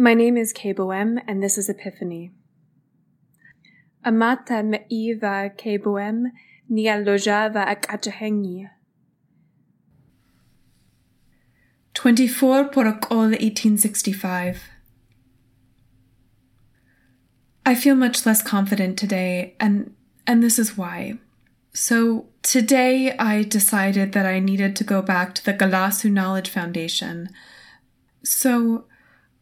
My name is Kaye Boesme, and this is Epiphany. Amata me'iva Kboem nialojava akachahengi. 24 Porokol 1865 I feel much less confident today, and and this is why. So today I decided that I needed to go back to the Galasu Knowledge Foundation. So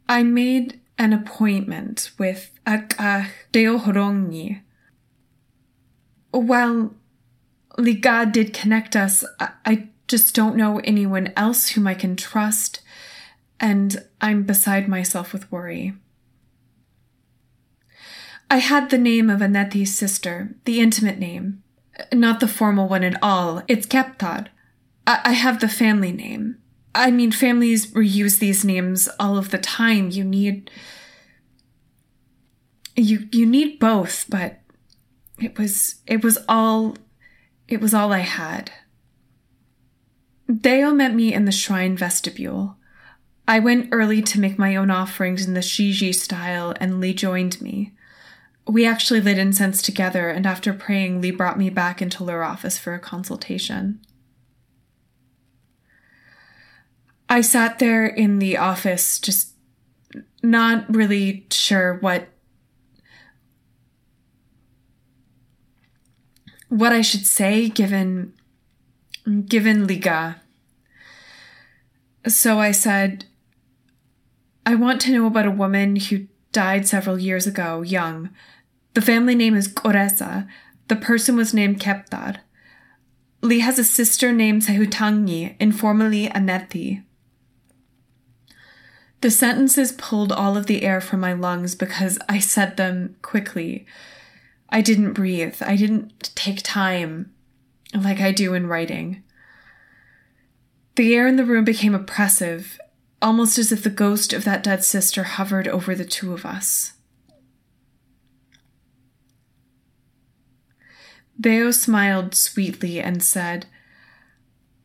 I made an appointment with Akah Deohorongi. While Liga did connect us, I just don't know anyone else whom I can trust, and I'm beside myself with worry. I had the name of Anethi's sister, the intimate name, not the formal one at all. It's Keptar. I, I have the family name. I mean, families reuse these names all of the time. You need. You you need both, but it was it was all it was all I had. Deo met me in the shrine vestibule. I went early to make my own offerings in the Shiji style, and Lee joined me. We actually lit incense together, and after praying, Lee brought me back into her office for a consultation. I sat there in the office, just not really sure what what I should say given given Liga. So I said, I want to know about a woman who died several years ago, young. The family name is Koresa. The person was named Keptar. Lee has a sister named Sehutangi, informally Anethi. The sentences pulled all of the air from my lungs because I said them quickly. I didn't breathe. I didn't take time like I do in writing. The air in the room became oppressive, almost as if the ghost of that dead sister hovered over the two of us. Beo smiled sweetly and said,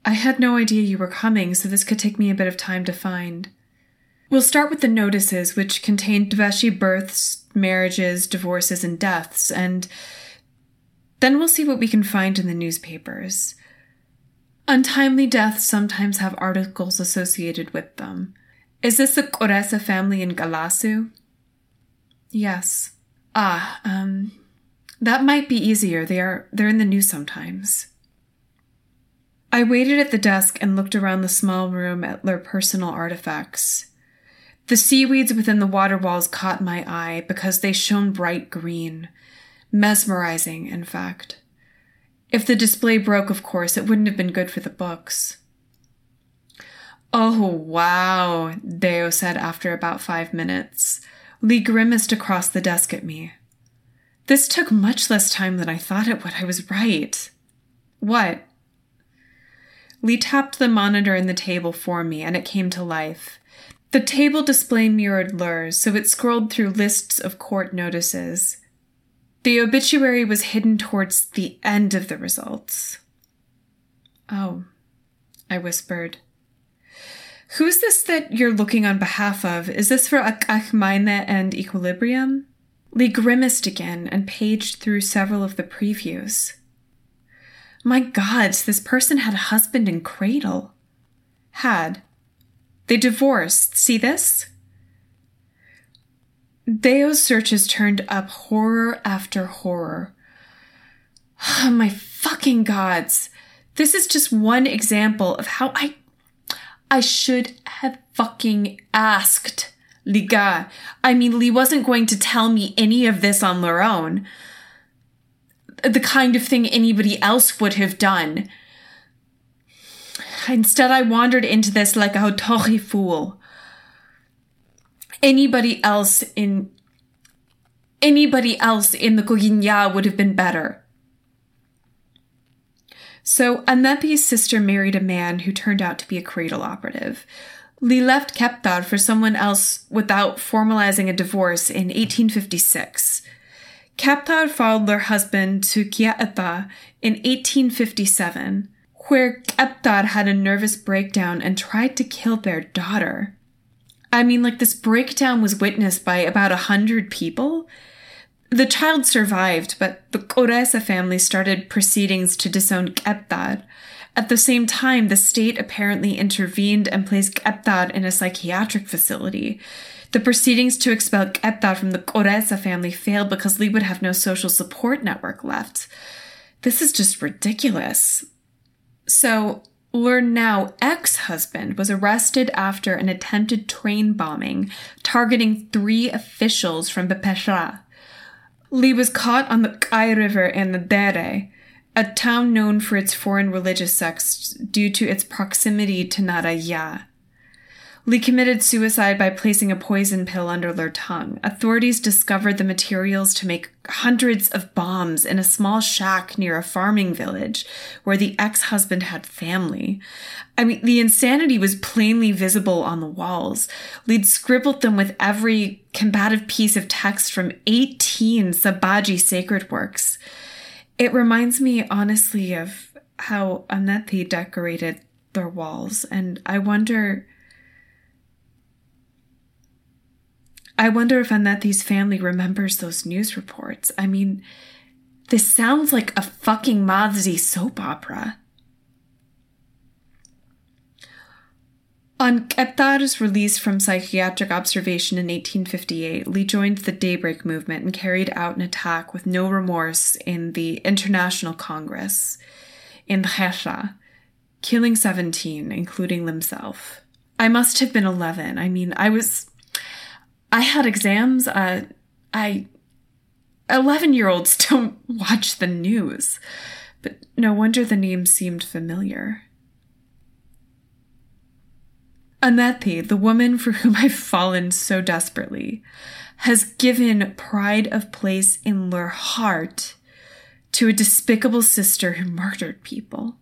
I had no idea you were coming, so this could take me a bit of time to find. We'll start with the notices, which contain Dveshi births, marriages, divorces, and deaths, and then we'll see what we can find in the newspapers. Untimely deaths sometimes have articles associated with them. Is this the Koresa family in Galasu? Yes. Ah, um, that might be easier. They are they're in the news sometimes. I waited at the desk and looked around the small room at their personal artifacts. The seaweeds within the water walls caught my eye because they shone bright green. Mesmerizing, in fact. If the display broke, of course, it wouldn't have been good for the books. Oh, wow, Deo said after about five minutes. Lee grimaced across the desk at me. This took much less time than I thought it would. I was right. What? Lee tapped the monitor in the table for me, and it came to life. The table display mirrored Lur's, so it scrolled through lists of court notices. The obituary was hidden towards the end of the results. Oh, I whispered. Who's this that you're looking on behalf of? Is this for Akachmaine and Equilibrium? Lee grimaced again and paged through several of the previews. My God, this person had a husband and cradle. Had. They divorced. See this? Deo's searches turned up horror after horror. Oh, my fucking gods. This is just one example of how I I should have fucking asked Liga. I mean, Lee wasn't going to tell me any of this on their own. The kind of thing anybody else would have done. Instead, I wandered into this like a Hotori fool. Anybody else in anybody else in the Koginya would have been better. So Anethi's sister married a man who turned out to be a cradle operative. Lee left Keptar for someone else without formalizing a divorce in 1856. Keptar followed their husband to Kia'epa in 1857 where Keptar had a nervous breakdown and tried to kill their daughter. I mean, like, this breakdown was witnessed by about a hundred people. The child survived, but the Koresa family started proceedings to disown Keptar. At the same time, the state apparently intervened and placed Keptar in a psychiatric facility. The proceedings to expel Keptar from the Koresa family failed because Lee would have no social support network left. This is just ridiculous. So, Learn Now ex husband was arrested after an attempted train bombing targeting three officials from Bepesha. Lee was caught on the Kai River in the Dere, a town known for its foreign religious sects due to its proximity to Naraya. Lee committed suicide by placing a poison pill under their tongue. Authorities discovered the materials to make hundreds of bombs in a small shack near a farming village where the ex-husband had family. I mean, the insanity was plainly visible on the walls. Lee'd scribbled them with every combative piece of text from 18 Sabaji sacred works. It reminds me, honestly, of how Anethi decorated their walls, and I wonder I wonder if Anethi's family remembers those news reports. I mean, this sounds like a fucking Madhzi soap opera. On Keptar's release from psychiatric observation in 1858, Lee joined the Daybreak movement and carried out an attack with no remorse in the International Congress in Khesha, killing 17, including himself. I must have been 11. I mean, I was I had exams. Uh, I 11 year olds don't watch the news, but no wonder the name seemed familiar. Anethi, the woman for whom I've fallen so desperately, has given pride of place in their heart to a despicable sister who murdered people.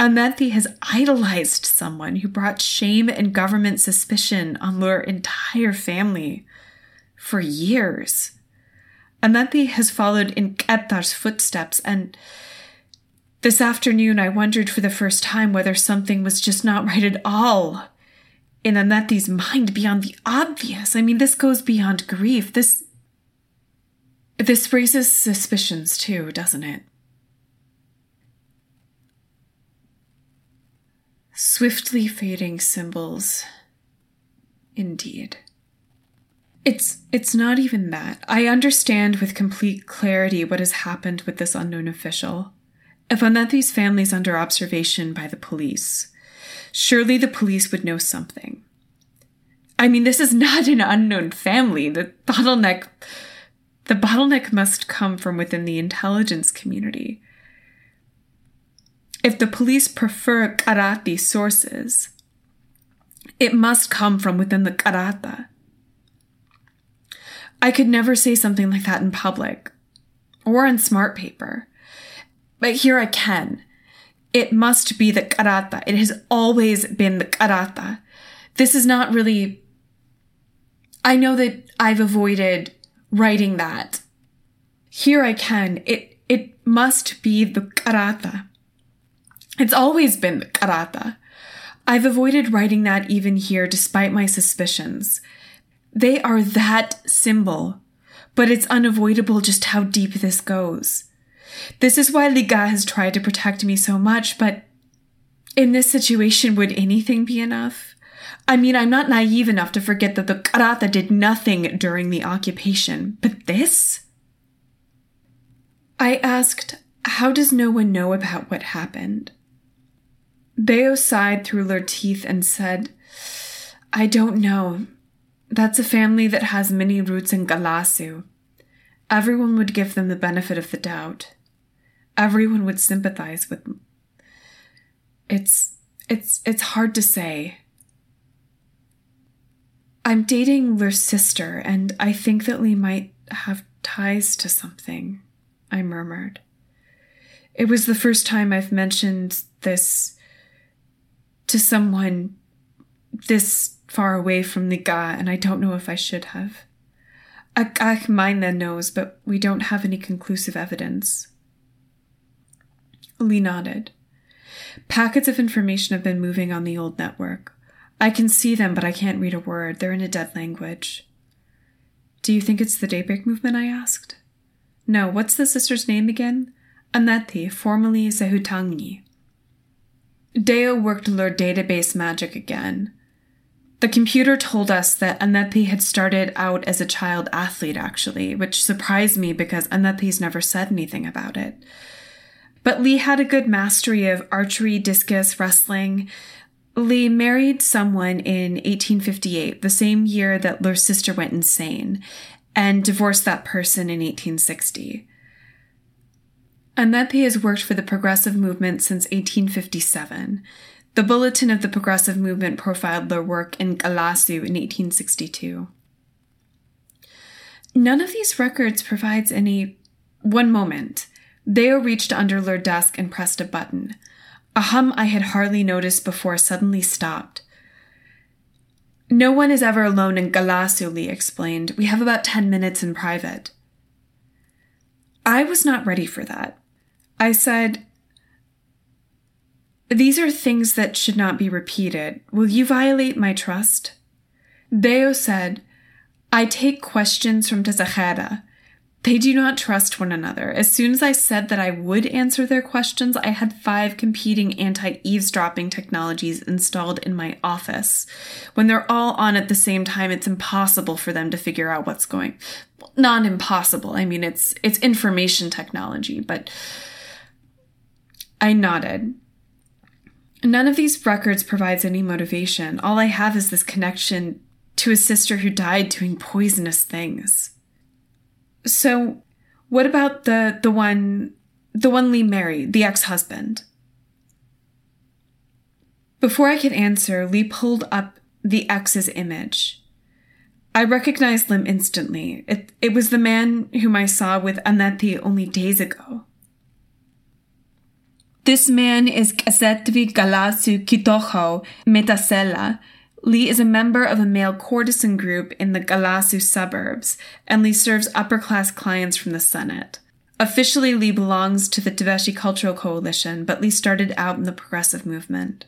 Anethi has idolized someone who brought shame and government suspicion on their entire family for years. Anethi has followed in Keptar's footsteps, and this afternoon I wondered for the first time whether something was just not right at all in Anethi's mind beyond the obvious. I mean, this goes beyond grief. This this raises suspicions too, doesn't it? Swiftly fading symbols. Indeed. It's it's not even that. I understand with complete clarity what has happened with this unknown official. If Anethi's family is under observation by the police, surely the police would know something. I mean, this is not an unknown family. The bottleneck the bottleneck must come from within the intelligence community. If the police prefer Karati sources, it must come from within the Karata. I could never say something like that in public or on smart paper, but here I can. It must be the Karata. It has always been the Karata. This is not really. I know that I've avoided writing that. Here I can. It, it must be the Karata. It's always been the karata. I've avoided writing that even here despite my suspicions. They are that symbol, but it's unavoidable just how deep this goes. This is why Liga has tried to protect me so much, but in this situation, would anything be enough? I mean, I'm not naive enough to forget that the Karata did nothing during the occupation, but this? I asked, how does no one know about what happened? Beo sighed through her teeth and said, I don't know. That's a family that has many roots in Galasu. Everyone would give them the benefit of the doubt. Everyone would sympathize with them. It's it's it's hard to say. I'm dating Lur's sister, and I think that Lee might have ties to something, I murmured. It was the first time I've mentioned this to someone this far away from the Ga, and I don't know if I should have. Then knows, but we don't have any conclusive evidence. Lee nodded. Packets of information have been moving on the old network. I can see them, but I can't read a word. They're in a dead language. Do you think it's the Daybreak Movement? I asked. No, what's the sister's name again? Aneti, formerly Sehutangi. Deo worked Lur database magic again. The computer told us that Anethi had started out as a child athlete, actually, which surprised me because Anethi's never said anything about it. But Lee had a good mastery of archery, discus, wrestling. Lee married someone in 1858, the same year that Lur's sister went insane, and divorced that person in 1860. Anethi has worked for the progressive movement since 1857. The Bulletin of the Progressive Movement profiled their work in Galasu in 1862. None of these records provides any. One moment. Deo reached under their desk and pressed a button. A hum I had hardly noticed before suddenly stopped. No one is ever alone in Galasu, Lee explained. We have about ten minutes in private. I was not ready for that. I said, These are things that should not be repeated. Will you violate my trust? Deo said, I take questions from Tezahera. They do not trust one another. As soon as I said that I would answer their questions, I had five competing anti eavesdropping technologies installed in my office. When they're all on at the same time, it's impossible for them to figure out what's going. Not impossible. I mean, it's it's information technology, but I nodded. None of these records provides any motivation. All I have is this connection to a sister who died doing poisonous things. So, what about the the one the one Lee married, the ex-husband? Before I could answer, Lee pulled up the ex's image. I recognized him instantly. It, it was the man whom I saw with Anethi only days ago. This man is Kasetvi Galasu Kitoho Metasela, Lee is a member of a male courtesan group in the Galasu suburbs, and Lee serves upper class clients from the Senate. Officially, Lee belongs to the Deveshi Cultural Coalition, but Lee started out in the progressive movement.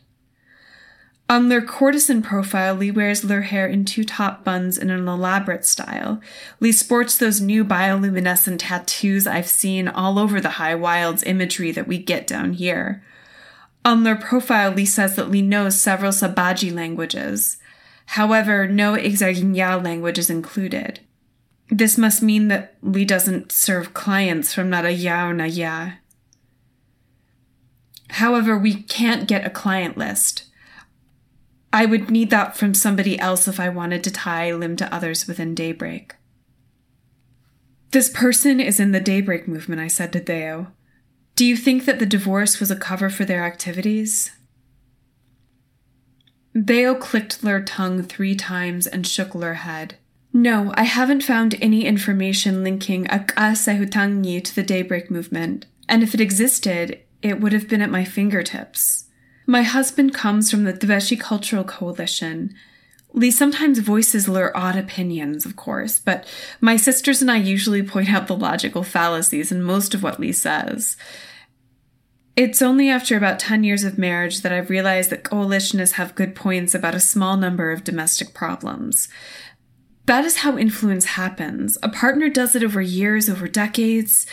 On their courtesan profile, Lee wears their hair in two top buns in an elaborate style. Lee sports those new bioluminescent tattoos I've seen all over the high wilds imagery that we get down here. On their profile, Lee says that Lee knows several Sabaji languages. However, no Exarginya language is included. This must mean that Lee doesn't serve clients from Naraya or Naya. However, we can't get a client list. I would need that from somebody else if I wanted to tie Lim to others within Daybreak. This person is in the Daybreak movement, I said to Theo. Do you think that the divorce was a cover for their activities? Theo clicked their tongue three times and shook their head. No, I haven't found any information linking Akasehutangi to the Daybreak movement, and if it existed, it would have been at my fingertips. My husband comes from the Tveshi Cultural Coalition. Lee sometimes voices their odd opinions, of course, but my sisters and I usually point out the logical fallacies in most of what Lee says. It's only after about 10 years of marriage that I've realized that coalitionists have good points about a small number of domestic problems. That is how influence happens. A partner does it over years, over decades.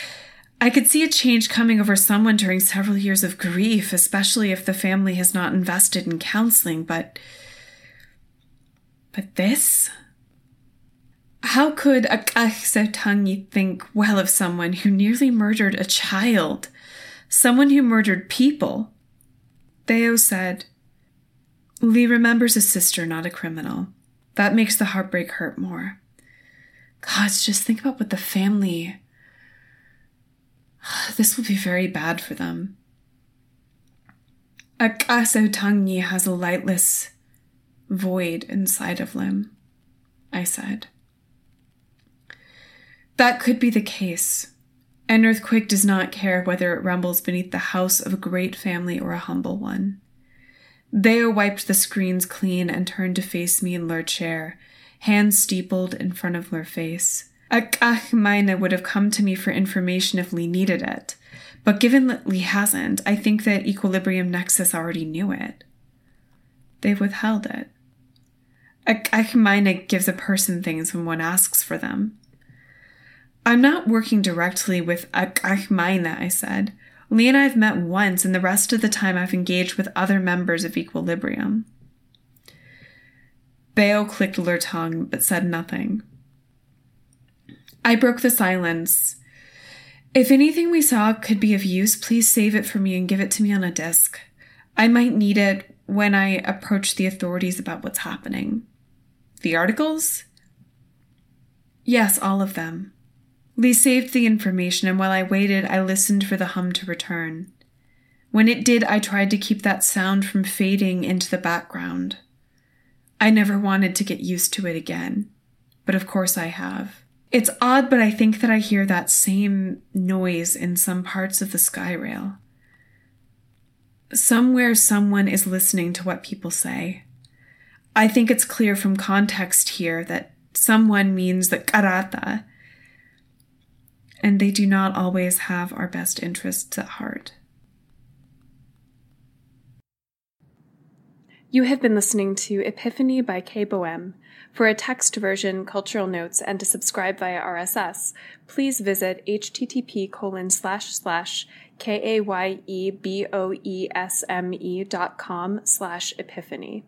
I could see a change coming over someone during several years of grief, especially if the family has not invested in counseling, but. But this? How could a think well of someone who nearly murdered a child? someone who murdered people. Theo said, Lee remembers his sister, not a criminal. That makes the heartbreak hurt more. Gods, just think about what the family. This will be very bad for them. Akaso Tangi has a lightless void inside of Lim, I said. That could be the case, an earthquake does not care whether it rumbles beneath the house of a great family or a humble one. Theo wiped the screens clean and turned to face me in their chair, hands steepled in front of their face. Akachmaina would have come to me for information if Lee needed it, but given that Lee hasn't, I think that Equilibrium Nexus already knew it. They've withheld it. Achmina gives a person things when one asks for them. I'm not working directly with Achmina, I said. Lee and I have met once, and the rest of the time I've engaged with other members of Equilibrium. Beo clicked her tongue, but said nothing. I broke the silence. If anything we saw could be of use, please save it for me and give it to me on a disk. I might need it when I approach the authorities about what's happening. The articles? Yes, all of them. Lee saved the information, and while I waited, I listened for the hum to return. When it did, I tried to keep that sound from fading into the background. I never wanted to get used to it again, but of course I have. It's odd, but I think that I hear that same noise in some parts of the Skyrail. Somewhere someone is listening to what people say. I think it's clear from context here that someone means the karata, and they do not always have our best interests at heart. You have been listening to Epiphany by Kaye Boesme. For a text version, cultural notes, and to subscribe via RSS, please visit http colon slash slash k-a-y-e-b-o-e-s-m-e dot com slash epiphany.